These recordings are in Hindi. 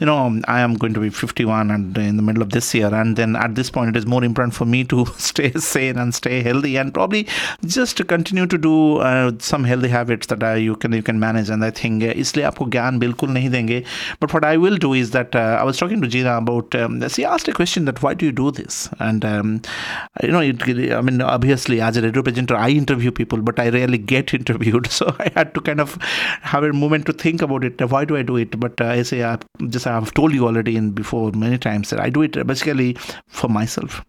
you know, I am going to be 51 and in the middle of this year, and then at this point, it is more important for me to stay sane and stay healthy, and probably just to continue to do uh, some healthy habits that uh, you can you can manage. And I think uh, इसलिए आपको ज्ञान बिल्कुल नहीं देंगे. But what I will do is that uh, I was talking to Gina about. Um, she asked a question that why do you do this? And um, you know, it, I mean, obviously as a radio presenter, I interview people, but I rarely get interviewed, so I had to kind of have a moment to think about it. Why do I do it? But uh, I say, I just I've told you already in before many times that I do it basically for myself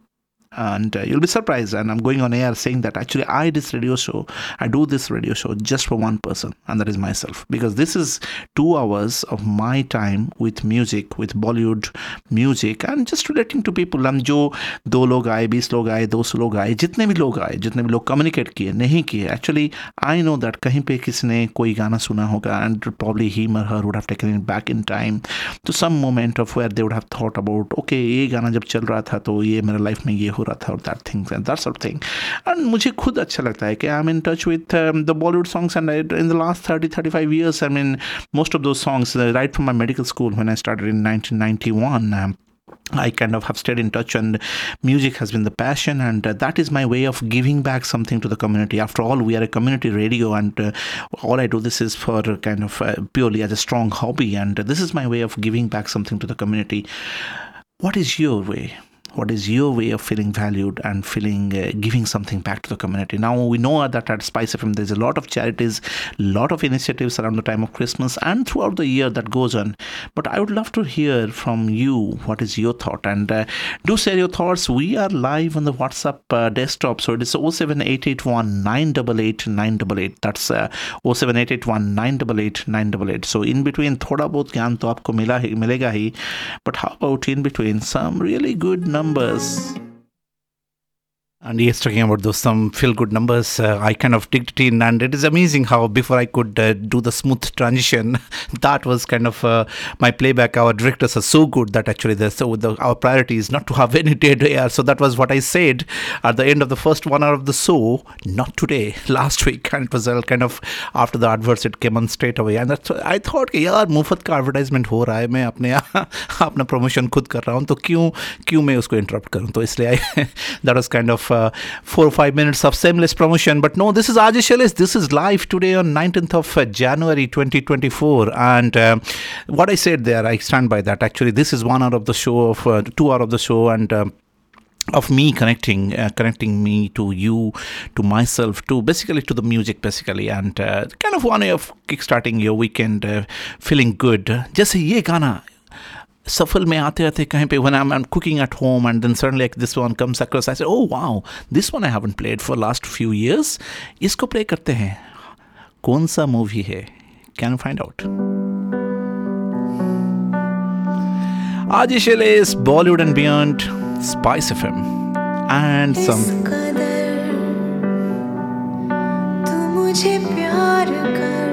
and uh, you'll be surprised and i'm going on air saying that actually i this radio show i do this radio show just for one person and that is myself because this is two hours of my time with music with bollywood music and just relating to people हम जो दो लोग आए बीस लोग आए दो सौ लोग आए जितने भी लोग आए जितने भी लोग कम्युनिकेट किए नहीं किए एक्चुअली आई नो दैट कहीं पे किसी ने कोई गाना सुना होगा and probably he or her would have taken it back in time to some moment of where they would have thought about okay ये गाना जब चल रहा था तो ये मेरे लाइफ में ये हो रहा था और that things and that sort thing and मुझे खुद अच्छा लगता है कि I am in touch with the Bollywood songs and in the last thirty thirty five years I mean most of those songs right from my medical school when I started in 1991. Um, I kind of have stayed in touch, and music has been the passion, and uh, that is my way of giving back something to the community. After all, we are a community radio, and uh, all I do this is for kind of uh, purely as a strong hobby, and this is my way of giving back something to the community. What is your way? What is your way of feeling valued and feeling uh, giving something back to the community. Now we know that at spice fm there's a lot of charities a lot of initiatives around the time of christmas and throughout the year that goes on. But i would love to hear from you what is your thought? And uh, do share your thoughts. We are live on the whatsapp uh, desktop so it is 07881 988 988 that's uh, 07881 988 988 so in between thoda bahut gyan to aapko mila hi, milega hi. But how about in between? Some really good numbers and yes, talking about those some feel good numbers, uh, I kind of digged it in, and it is amazing how before I could uh, do the smooth transition, that was kind of uh, my playback. Our directors are so good that actually the, so the, our priority is not to have any dead air. So that was what I said at the end of the first one hour of the show. Not today, last week, and it was uh, kind of after the adverts it came on straight away. And that's I thought कि यार मुफ्त का एडवर्टाइजमेंट हो रहा है मैं अपने अपना प्रमोशन खुद कर रहा हूँ तो क्यों क्यों मैं उसको इंटरप्ट करूँ तो इसलिए that was kind of uh, four or five minutes of seamless promotion. But no, this is Ajish Ellis. This is live today on 19th of uh, January 2024. And uh, what I said there, I stand by that. Actually, this is one hour of the show, of uh, two hour of the show, and. Um, of me connecting uh, connecting me to you to myself to basically to the music basically and uh, kind of one way of kickstarting your weekend uh, feeling good just say yeah gana सफल में आते आते कहीं पे one I am cooking at home and then sudden like this one comes across I say oh wow this one I haven't played for last few years इसको प्ले करते हैं। कौन सा मूवी है? कैन फाइंड आउट आज इशले इस Bollywood and beyond spice of him and some प्यार कर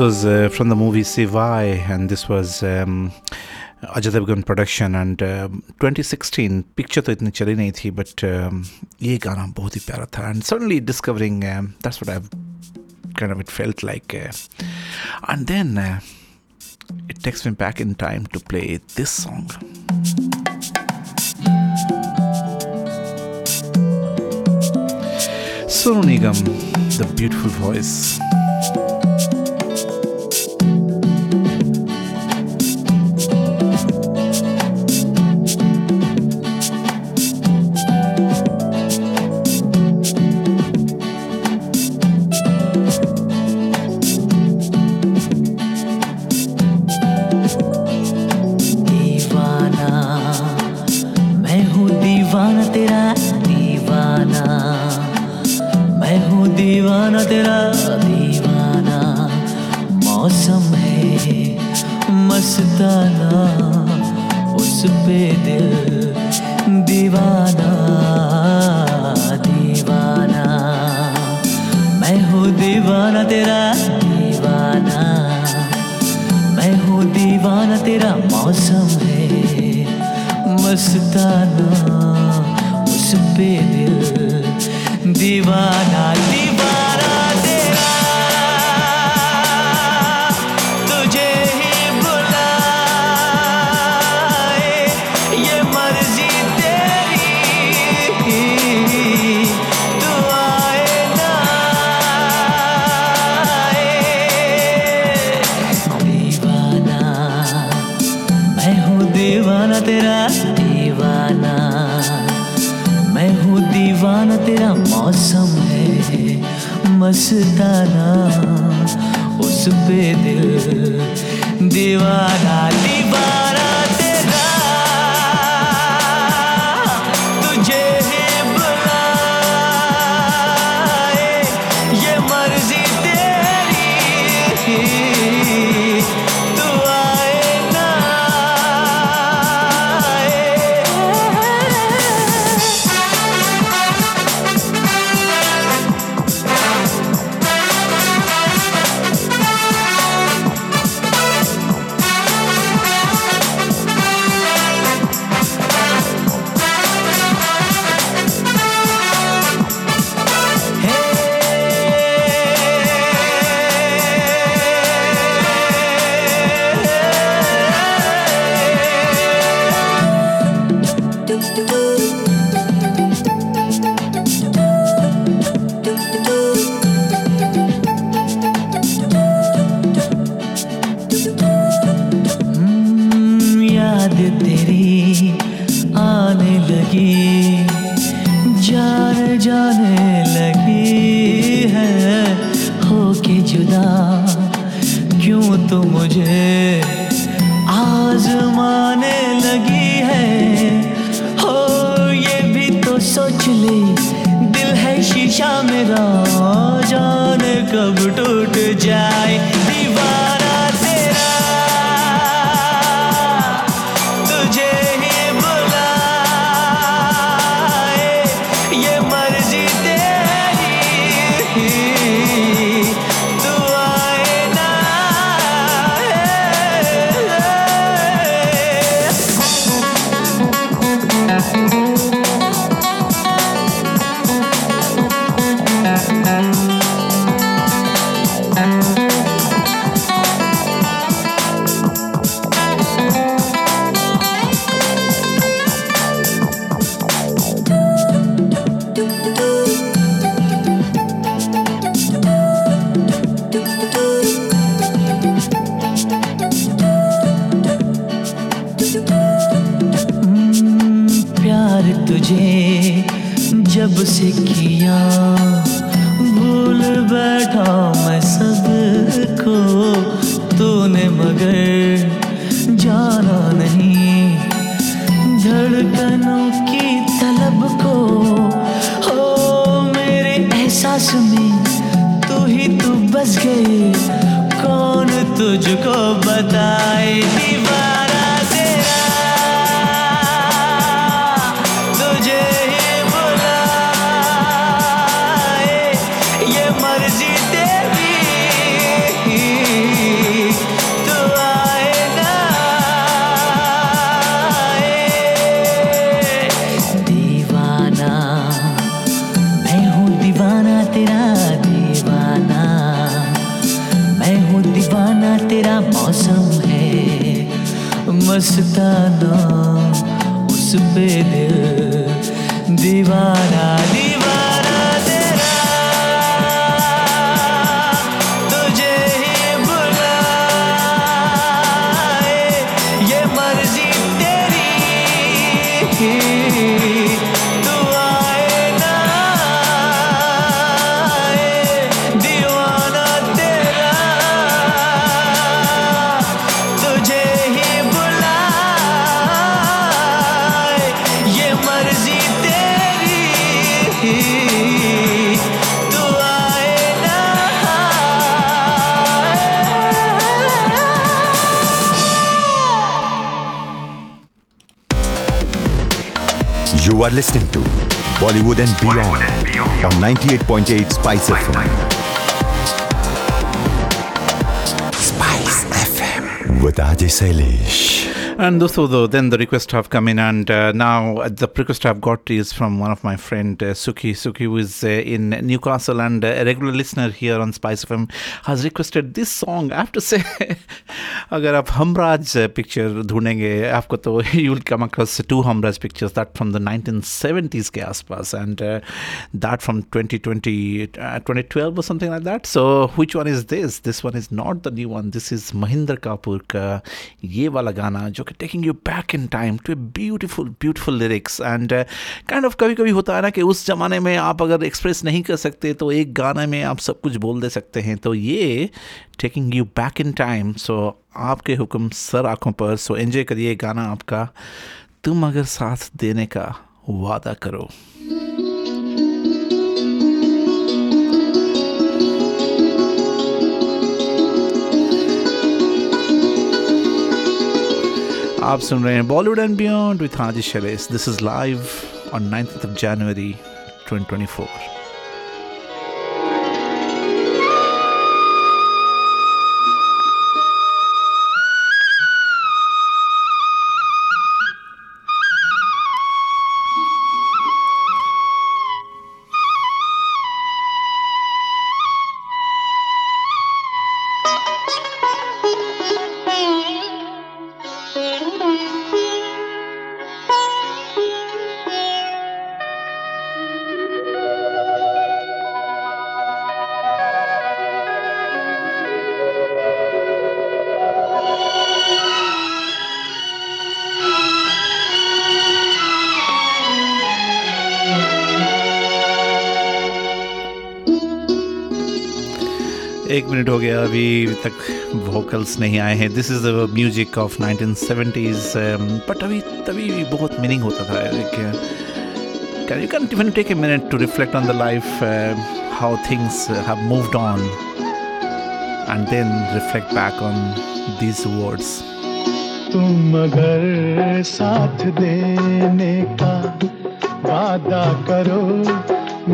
was uh, from the movie CY, and this was um, Ajay Devgan production. And um, 2016, picture to but um, ye gana bahut hi pyara. And suddenly discovering—that's um, what I've kind of it felt like. Uh, and then uh, it takes me back in time to play this song. Sonu Nigam, the beautiful voice. मौसम है, मस्ताना, उस पे दिल, दीवाना दीवाना। मैं हूँ दीवाना तेरा, दीवाना। मैं हूँ दीवाना तेरा मौसम है, मस्ताना, उस पे दिल, दीवाना। तुझको बताए उस पे are listening to Bollywood and Beyond on 98.8 Spice FM. Spice FM with Ajay Sailesh and also though then the requests have come in and uh, now the request i've got is from one of my friend uh, suki. Suki who is uh, in newcastle and uh, a regular listener here on spice fm has requested this song. I have to say agar aap hamraj uh, picture dhoondenge aapko to you will come across two hamraj pictures that from the 1970s ke aspas and uh, that from 2020 2012 or something like that. So which one is this? This one is not the new one. This is mahinder kapoor ka ye wala gana jo taking you back in time to a beautiful beautiful lyrics and kind of कभी कभी होता है ना कि उस ज़माने में आप अगर एक्सप्रेस नहीं कर सकते तो एक गाना में आप सब कुछ बोल दे सकते हैं। तो ये taking you back in time so आपके हुक्म सर आँखों पर। सो एंजॉय करिए गाना आपका। तुम अगर साथ देने का वादा करो। आप सुन रहे हैं बॉलीवुड एंड बियॉन्ड विथ हाजी शरेस this is live on ninth of January 2024 एक मिनट हो गया, अभी तक वोकल्स नहीं आए हैं this is the music of 1970s but अभी, तभी भी बहुत मीनिंग होता था can you can even take a minute to reflect on the life how things have moved on, and then reflect back on these words. तुम अगर साथ देने का वादा करो,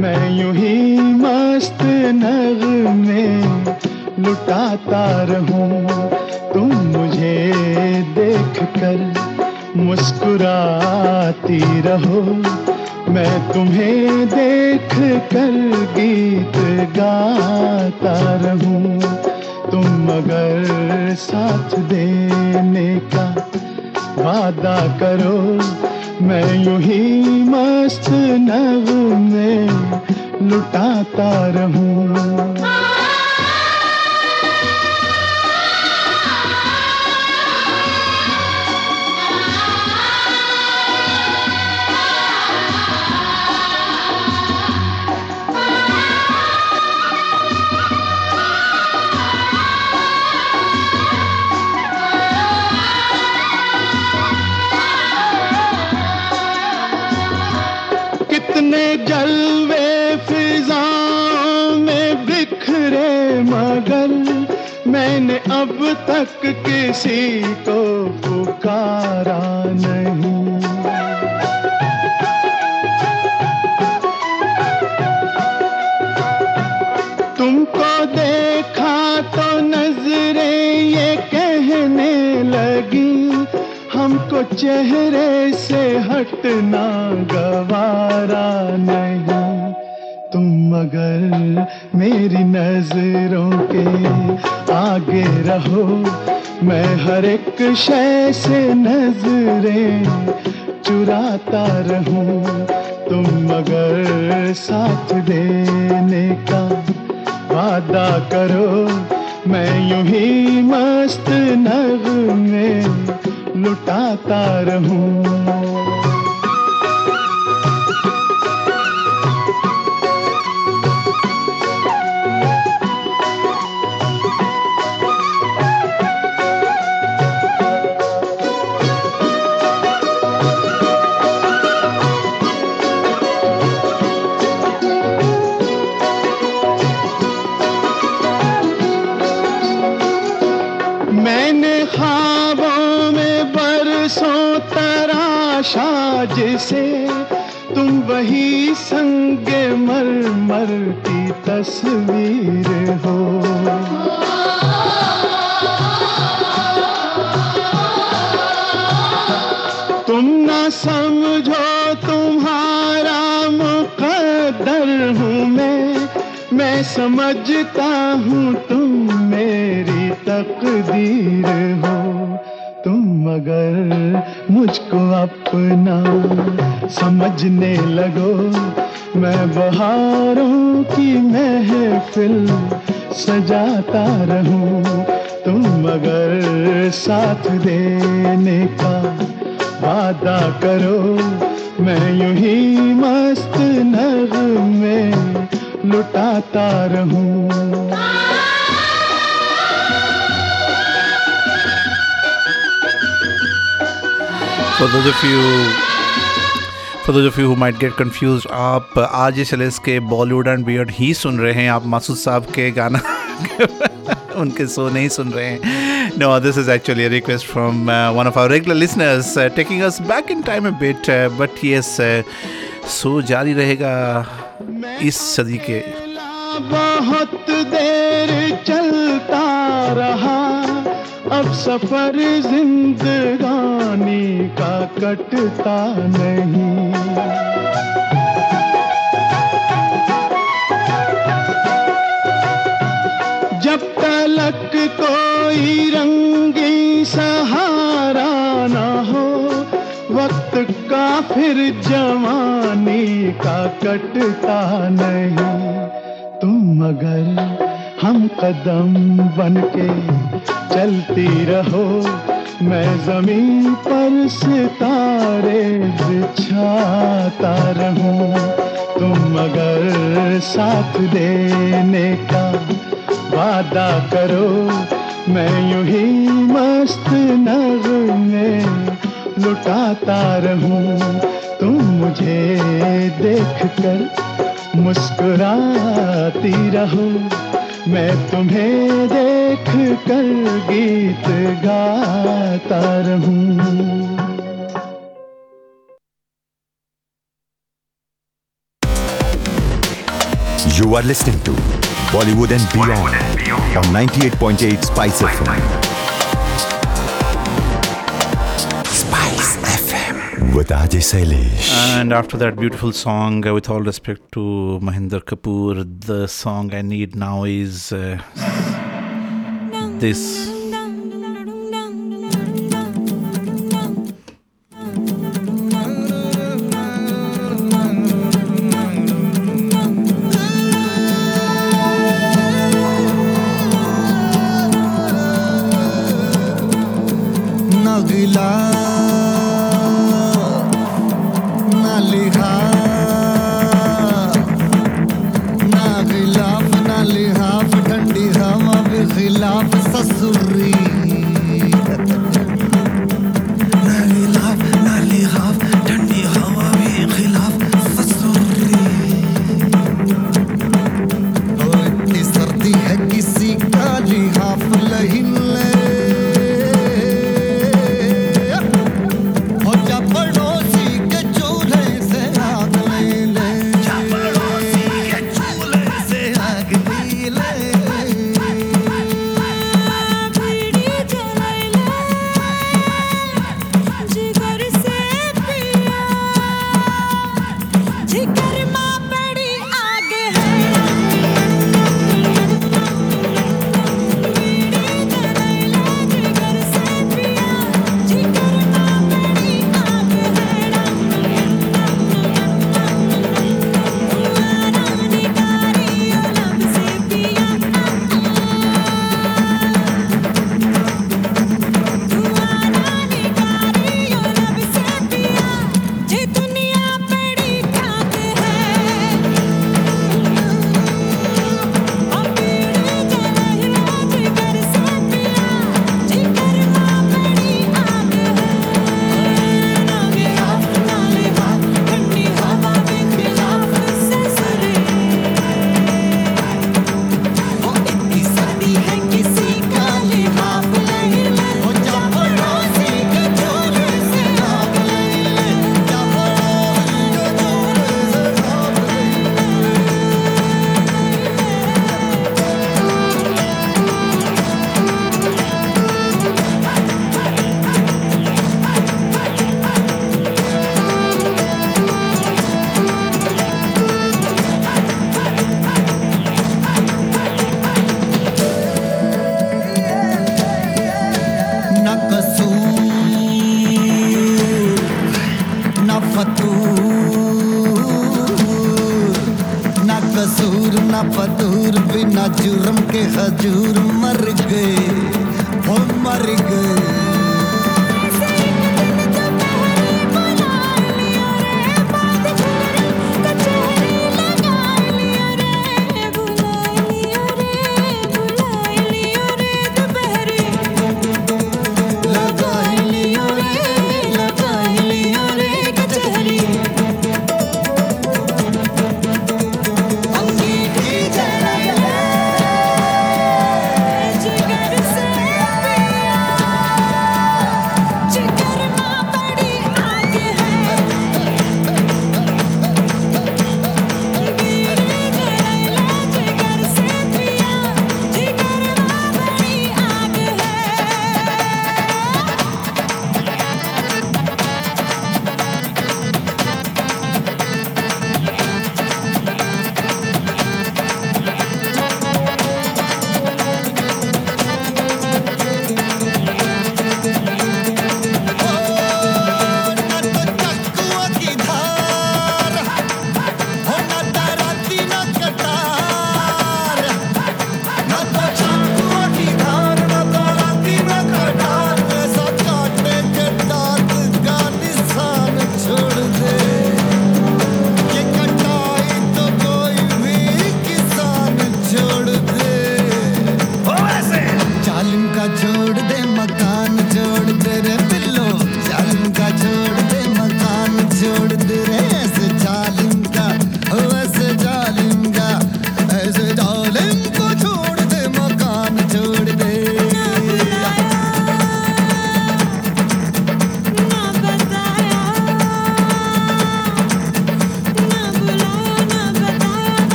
मैं यूँ ही मस्त नग में लुटाता रहूँ। तुम मुझे देख कर मुस्कुराती रहो। मैं तुम्हें देख कर गीत गाता रहूँ। तुम अगर साथ देने का वादा करो, मैं यूँ ही मस्त नव में लुटाता रहूँ। कितने जलवे फिजाओं में बिखरे मगर मैंने अब तक किसी को पुकारा नहीं। हमको चेहरे से हटना गवारा नहीं। तुम मगर मेरी नज़रों के आगे रहो। मैं हर एक शय से नज़रें चुराता रहूँ। तुम मगर साथ देने का वादा करो। मैं यूँ ही मस्त नग में लुटाता रहूँ। मर की तस्वीर हो। तुम ना समझो तुम्हारा मुकद्दर हूँ मैं। मैं समझता हूँ तुम मेरी तकदीर हो। तुम मगर मुझको अपना समझने लगो। मैं बहारों की महफिल सजाता रहूँ। तुम मगर साथ देने का वादा करो। मैं यूँ ही मस्त नग में लुटाता रहूँ। For those of you For those of you who might get confused, आप आज इस एलिस के बॉलीवुड एंड बियर्ड ही सुन रहे हैं। आप मासूद साहब के गाना उनके शो नहीं सुन रहे हैं। No this is actually request from one of our regular listeners taking us back in time a bit but yes show जारी रहेगा इस सदी के। बहुत देर चलता रहा। अब सफ़र जिंदगानी का कटता नहीं। जब तलक कोई रंगी सहारा ना हो, वक्त का फिर जवानी का कटता नहीं। तुम मगर हम कदम बन के चलती रहो। मैं ज़मीन पर सितारे बिछाता रहूँ। तुम अगर साथ देने का वादा करो, मैं यू ही मस्त नगमे लुटाता रहूँ। तुम मुझे देख कर मुस्कुराती रहो। मैं तुम्हें देख कर गीत गाता रहूँ You are listening to Bollywood and Beyond on 98.8 Spice FM. with Ajay And after that beautiful song, uh, with all respect to Mahinder Kapoor, the song I need now is uh, this. हजूरम के हजूर मर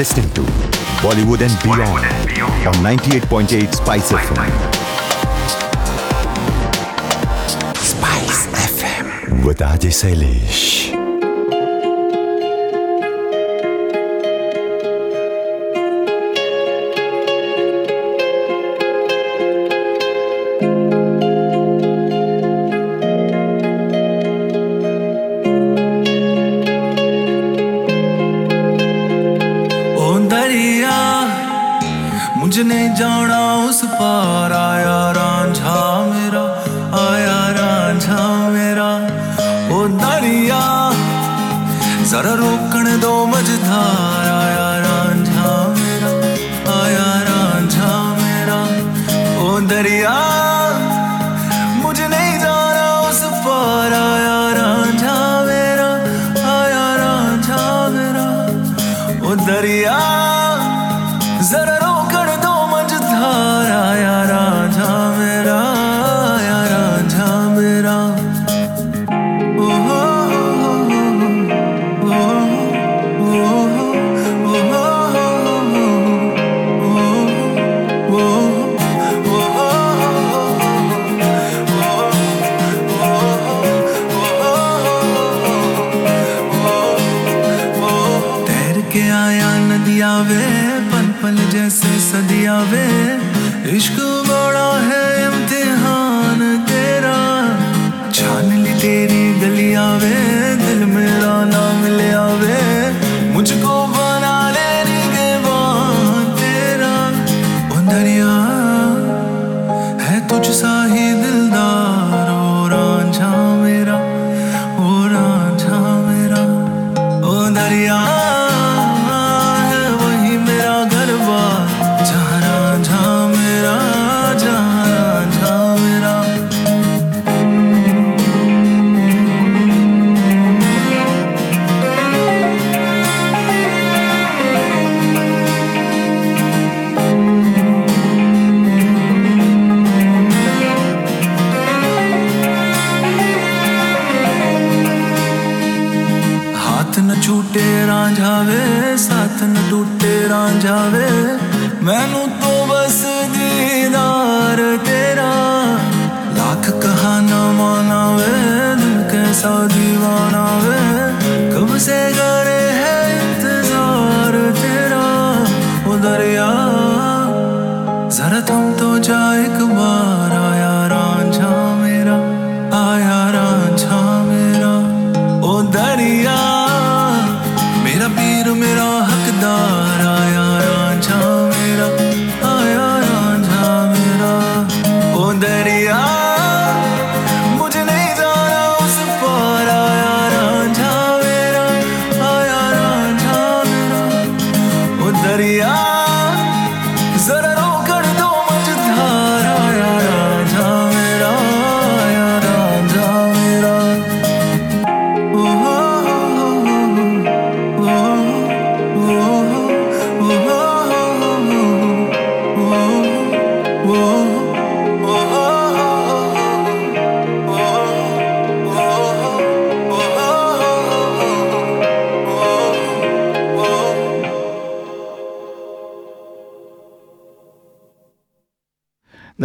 listening to Bollywood and Beyond on 98.8 Spice FM. Spice FM with Ajay Sailesh.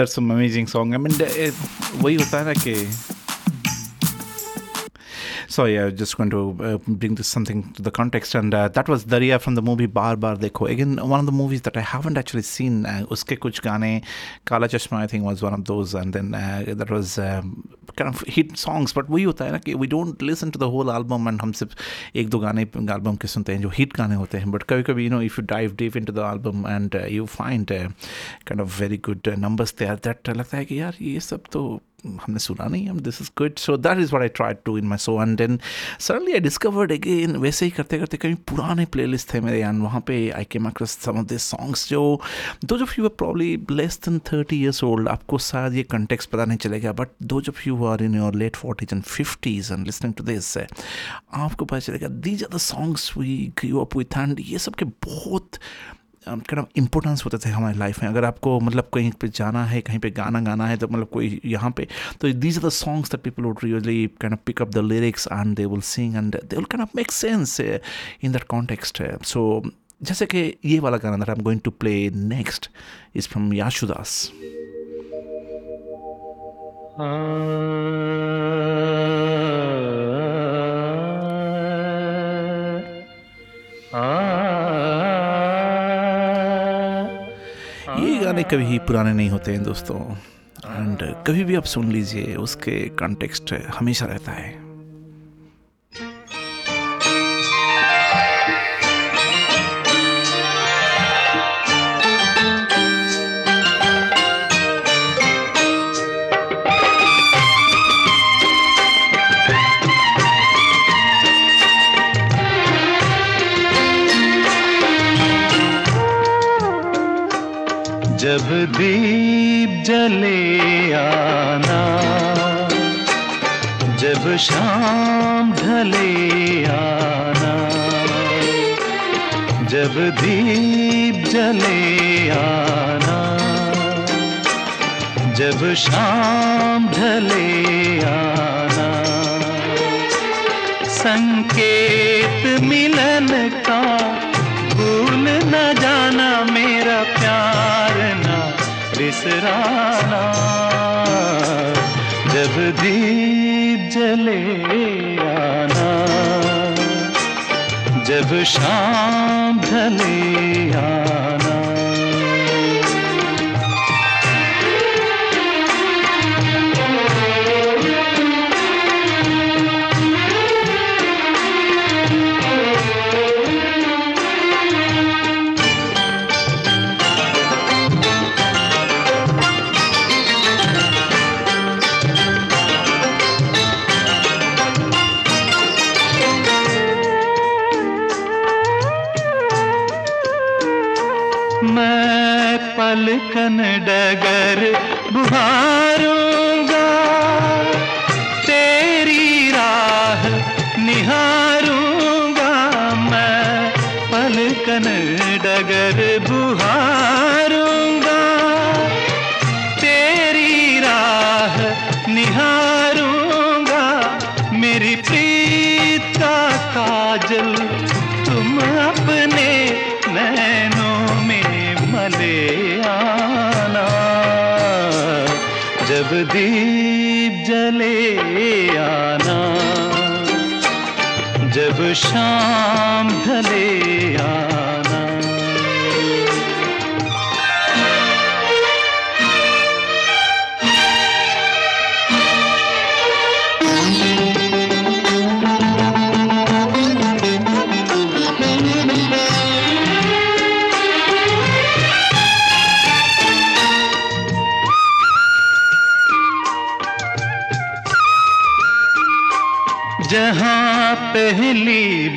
That's some amazing song. I mean, the- eh, वही होता है ना कि So yeah, just going to uh, bring this something to the context, and uh, that was Daria from the movie Bar Bar Dekho. Again, one of the movies that I haven't actually seen. Uh, uske kuch gaane, Kala Chashma, I think was one of those, and then uh, that was um, kind of hit songs. But वही होता है ना कि we don't listen to the whole album, and हम सिर्फ एक दो गाने album के सुनते हैं जो hit गाने होते हैं. But कभी कभी you know if you dive deep into the album and uh, you find uh, kind of very good uh, numbers there, that uh, लगता है कि यार ये सब तो हमने सुना नहीं, हम this is good so that is what I try to in my show and then suddenly I discovered again वैसे ही करते करते कहीं पुराने प्लेलिस्ट थे मेरे एंड वहाँ पे I came across some of this songs जो those of you are probably less than thirty years old आपको शायद ये कंटेक्स पता नहीं चलेगा but those of you are in your late forties and fifties and listening to this आपको पता चलेगा these are the songs we grew up with and ये सब के बहुत kind of इम्पोर्टेंस होते थे हमारी लाइफ में। अगर आपको मतलब कहीं पे जाना है कहीं पे गाना गाना है तो मतलब कोई यहाँ पे तो these are the songs that people would really kind of pick up the lyrics and they sing and they will kind of make sense uh, in that context uh, जैसे कि ये वाला गाना that I am going to play next is from Yesudas गाने कभी ही पुराने नहीं होते हैं दोस्तों। एंड कभी भी आप सुन लीजिए, उसके कॉन्टेक्स्ट हमेशा रहता है। जब दीप जले आना, जब शाम ढले आना, जब दीप जले आना, जब शाम ढले आना। संकेत मिलन का बिसराना जब दीप जले आना जब शाम ढले आना मैं पलकन डगर बुहारूँगा।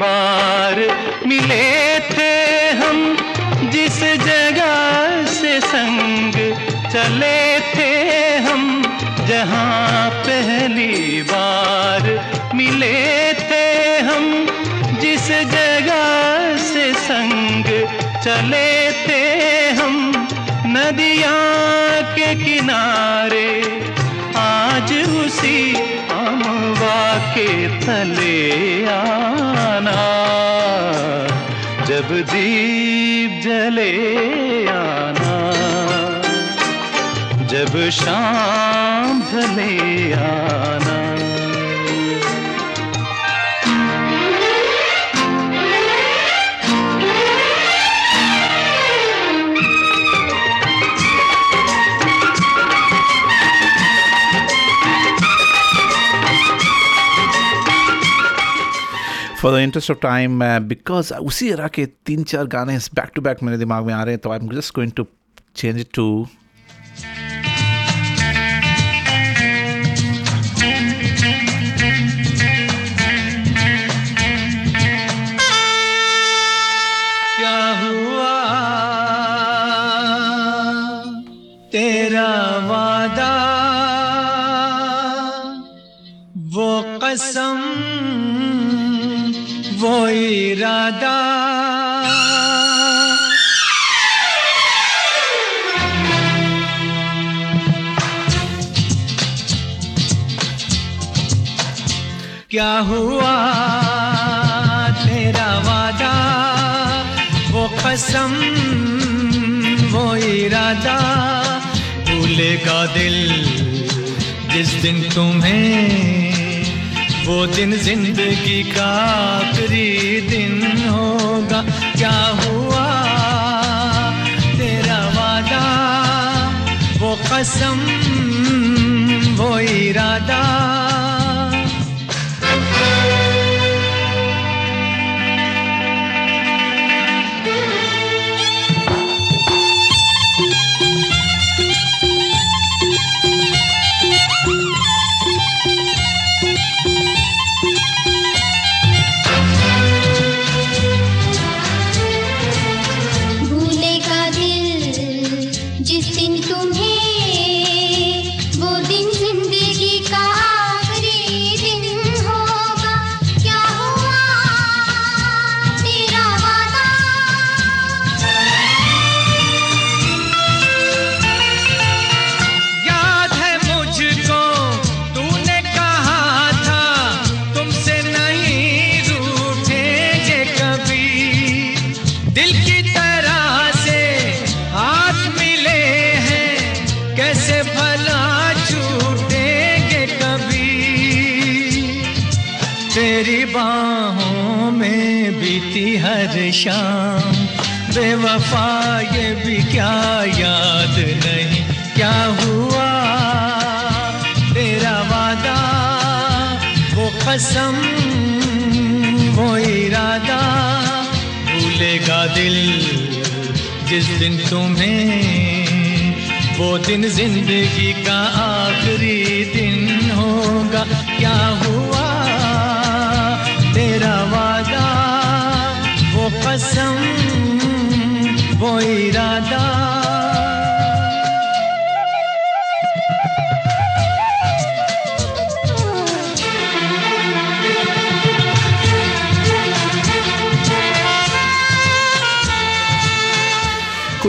बार मिले थे हम, जिस जगह से संग चले थे हम, जहाँ पहली बार मिले थे हम, जिस जगह से संग चले थे हम, नदियाँ के किनारे। आज उसी अमवा के तले आना दीप जले आना। जब शाम ढले आना। For the interest of time because उसी तरह के तीन चार गाने बैक टू बैक मेरे दिमाग में आ रहे हैं तो I am just going to change to तेरा इरादा क्या हुआ तेरा वादा? वो कसम वो इरादा। भूलेगा दिल जिस दिन तुम्हें वो दिन ज़िंदगी का आखिरी दिन होगा। क्या हुआ? तेरा वादा, वो कसम, वो इरादा।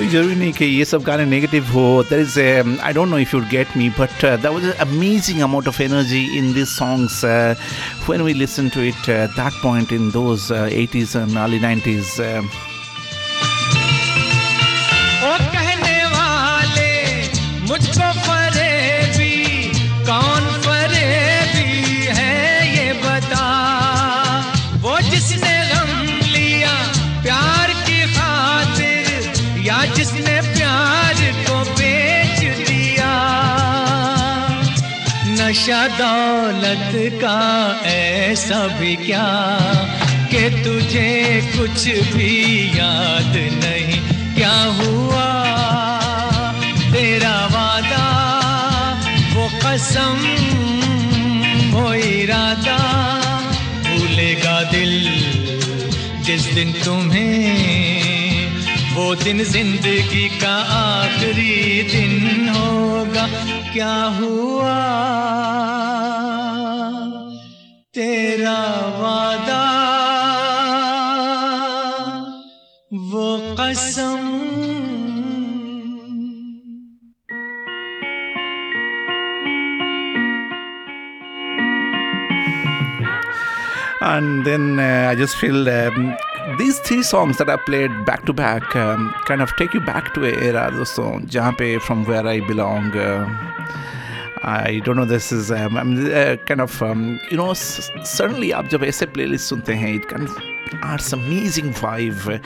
जरूरी नहीं कि ये सब गाने नेगेटिव हो there is I don't know if you get me but that was amazing amount of energy in this songs when we listen to it that point in those 80s and early 90s नशा दौलत का ऐसा भी क्या? कि तुझे कुछ भी याद नहीं, क्या हुआ? तेरा वादा, वो कसम, वो इरादा, भूलेगा दिल जिस दिन तुम्हें, वो दिन ज़िंदगी का आखिरी दिन होगा। क्या हुआ तेरा वादा वो कसम and then uh, I just feel um, these three songs that I played back to back um, kind of take you back to a era दोस्तों जहाँ पे from where I belong uh, I don't know this is um, I mean, uh, kind of um, you know s- certainly आप जब ऐसे playlist सुनते हैं it kind of adds amazing vibe uh,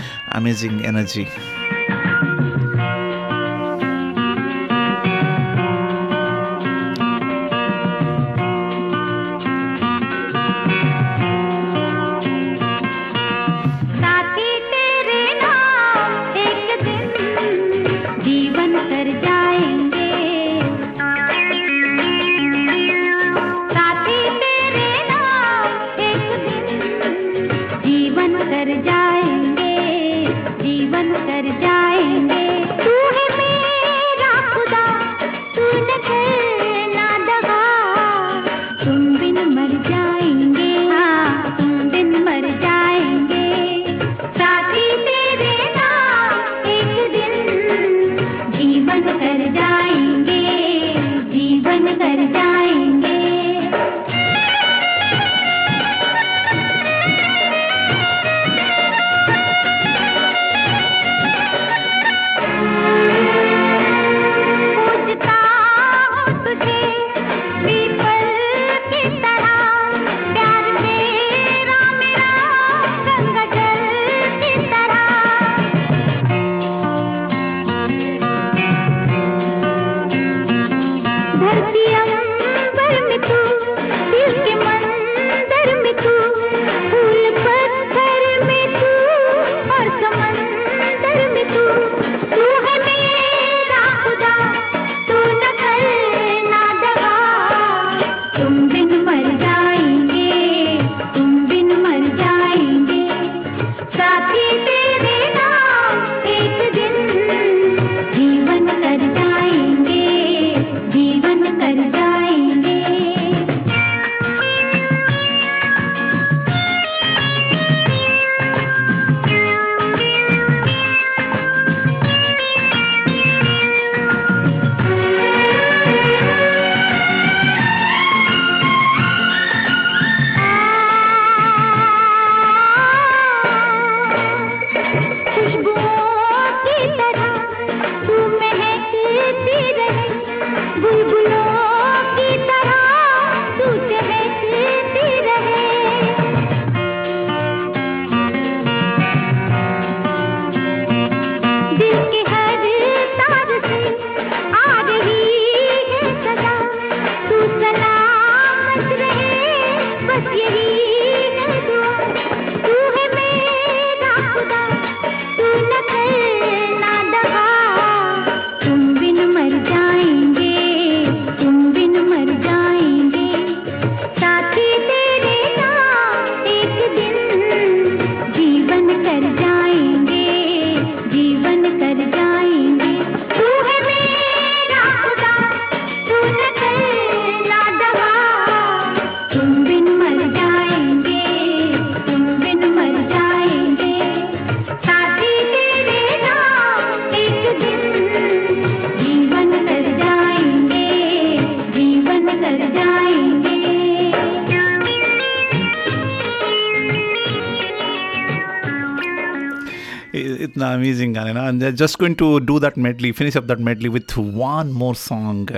Amazing And they're just going to do that medley, finish up that medley with one more song.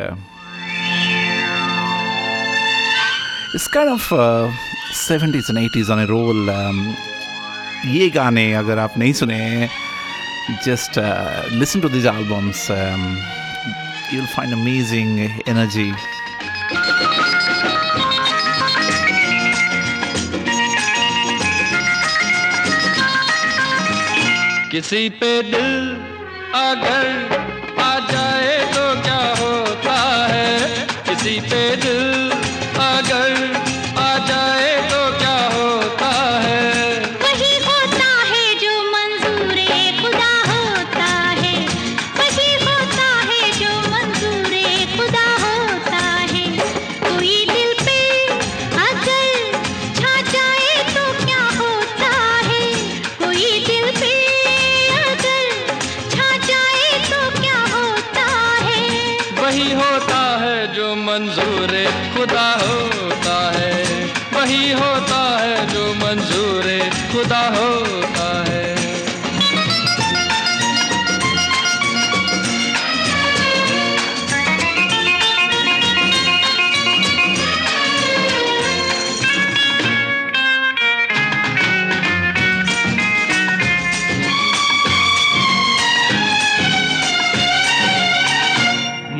It's kind of uh, 70s and 80s on a roll. Um, ये गाने अगर आप नहीं सुने just uh, listen to these albums. Um, you'll find amazing energy. किसी पे दिल अगर आ जाए तो क्या होता है? किसी पे दिल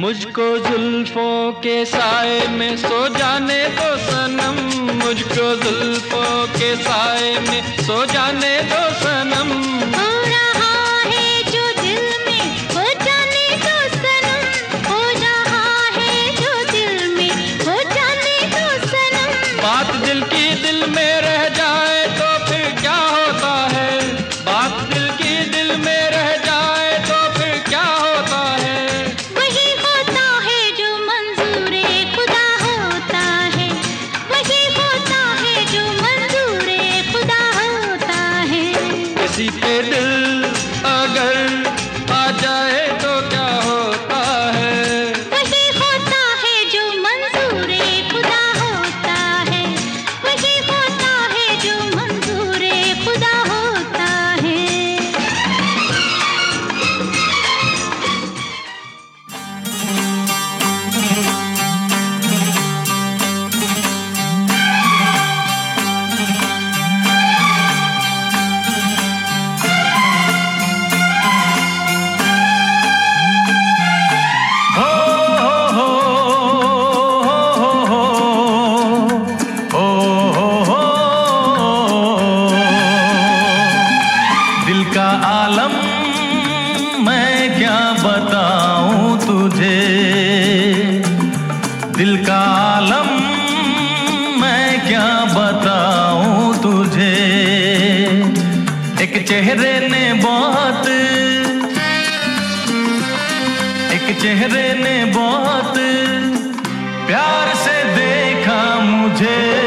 मुझको जुल्फों के साय में सो जाने दो सनम। मुझको जुल्फों के साय में सो जाने दो सनम। एक चेहरे ने बहुत प्यार से देखा मुझे।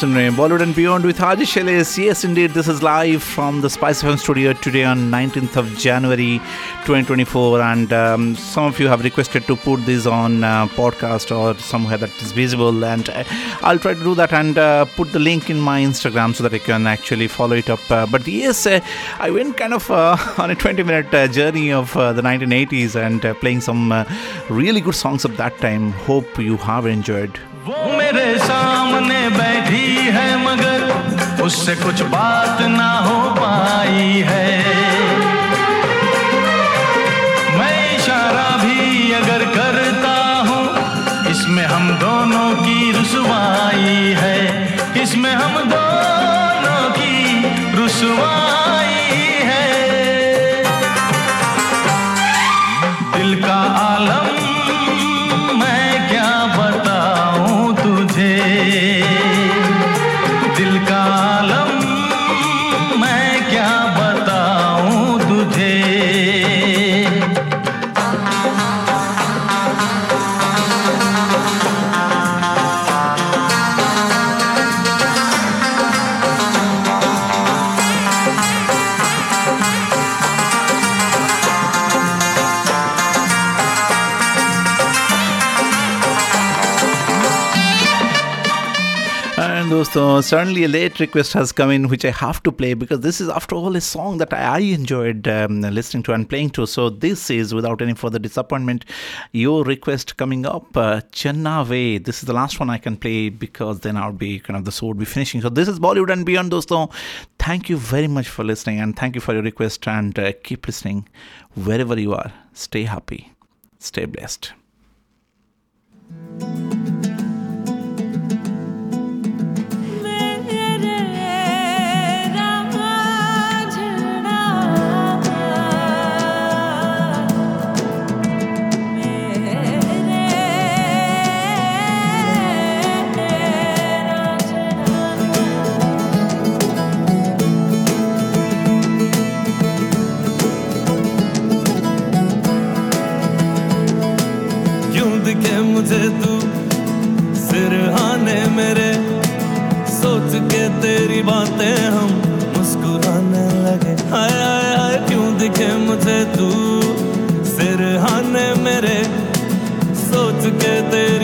सुन रहे हैं Bollywood and beyond with आजिश Alice yes indeed this is live from the Spice FM studio today on 19th of January 2024 and um, some of you have requested to put this on uh, podcast or somewhere that is visible and uh, I'll try to do that and uh, put the link in my Instagram so that you can actually follow it up uh, but yes uh, I went kind of uh, on a 20 minute uh, journey of uh, the 1980s and uh, playing some uh, really good songs of that time hope you have enjoyed वो मेरे सामने बैठी है मगर उससे कुछ बात ना हो पाई है। Dosto, certainly a late request has come in, which I have to play because this is, after all, a song that I enjoyed um, listening to and playing to. So this is, without any further disappointment, your request coming up, uh, Chennave. This is the last one I can play because then I'll be kind of the would be finishing. So this is Bollywood and Beyond, dosto. Thank you very much for listening and thank you for your request and uh, keep listening wherever you are. Stay happy, stay blessed. मुझे तू सिरहाने मेरे। सोच के तेरी बातें हम मुस्कुराने लगे। हाय हाय हाय, क्यों दिखे मुझे तू सिरहाने मेरे? सोच के तेरी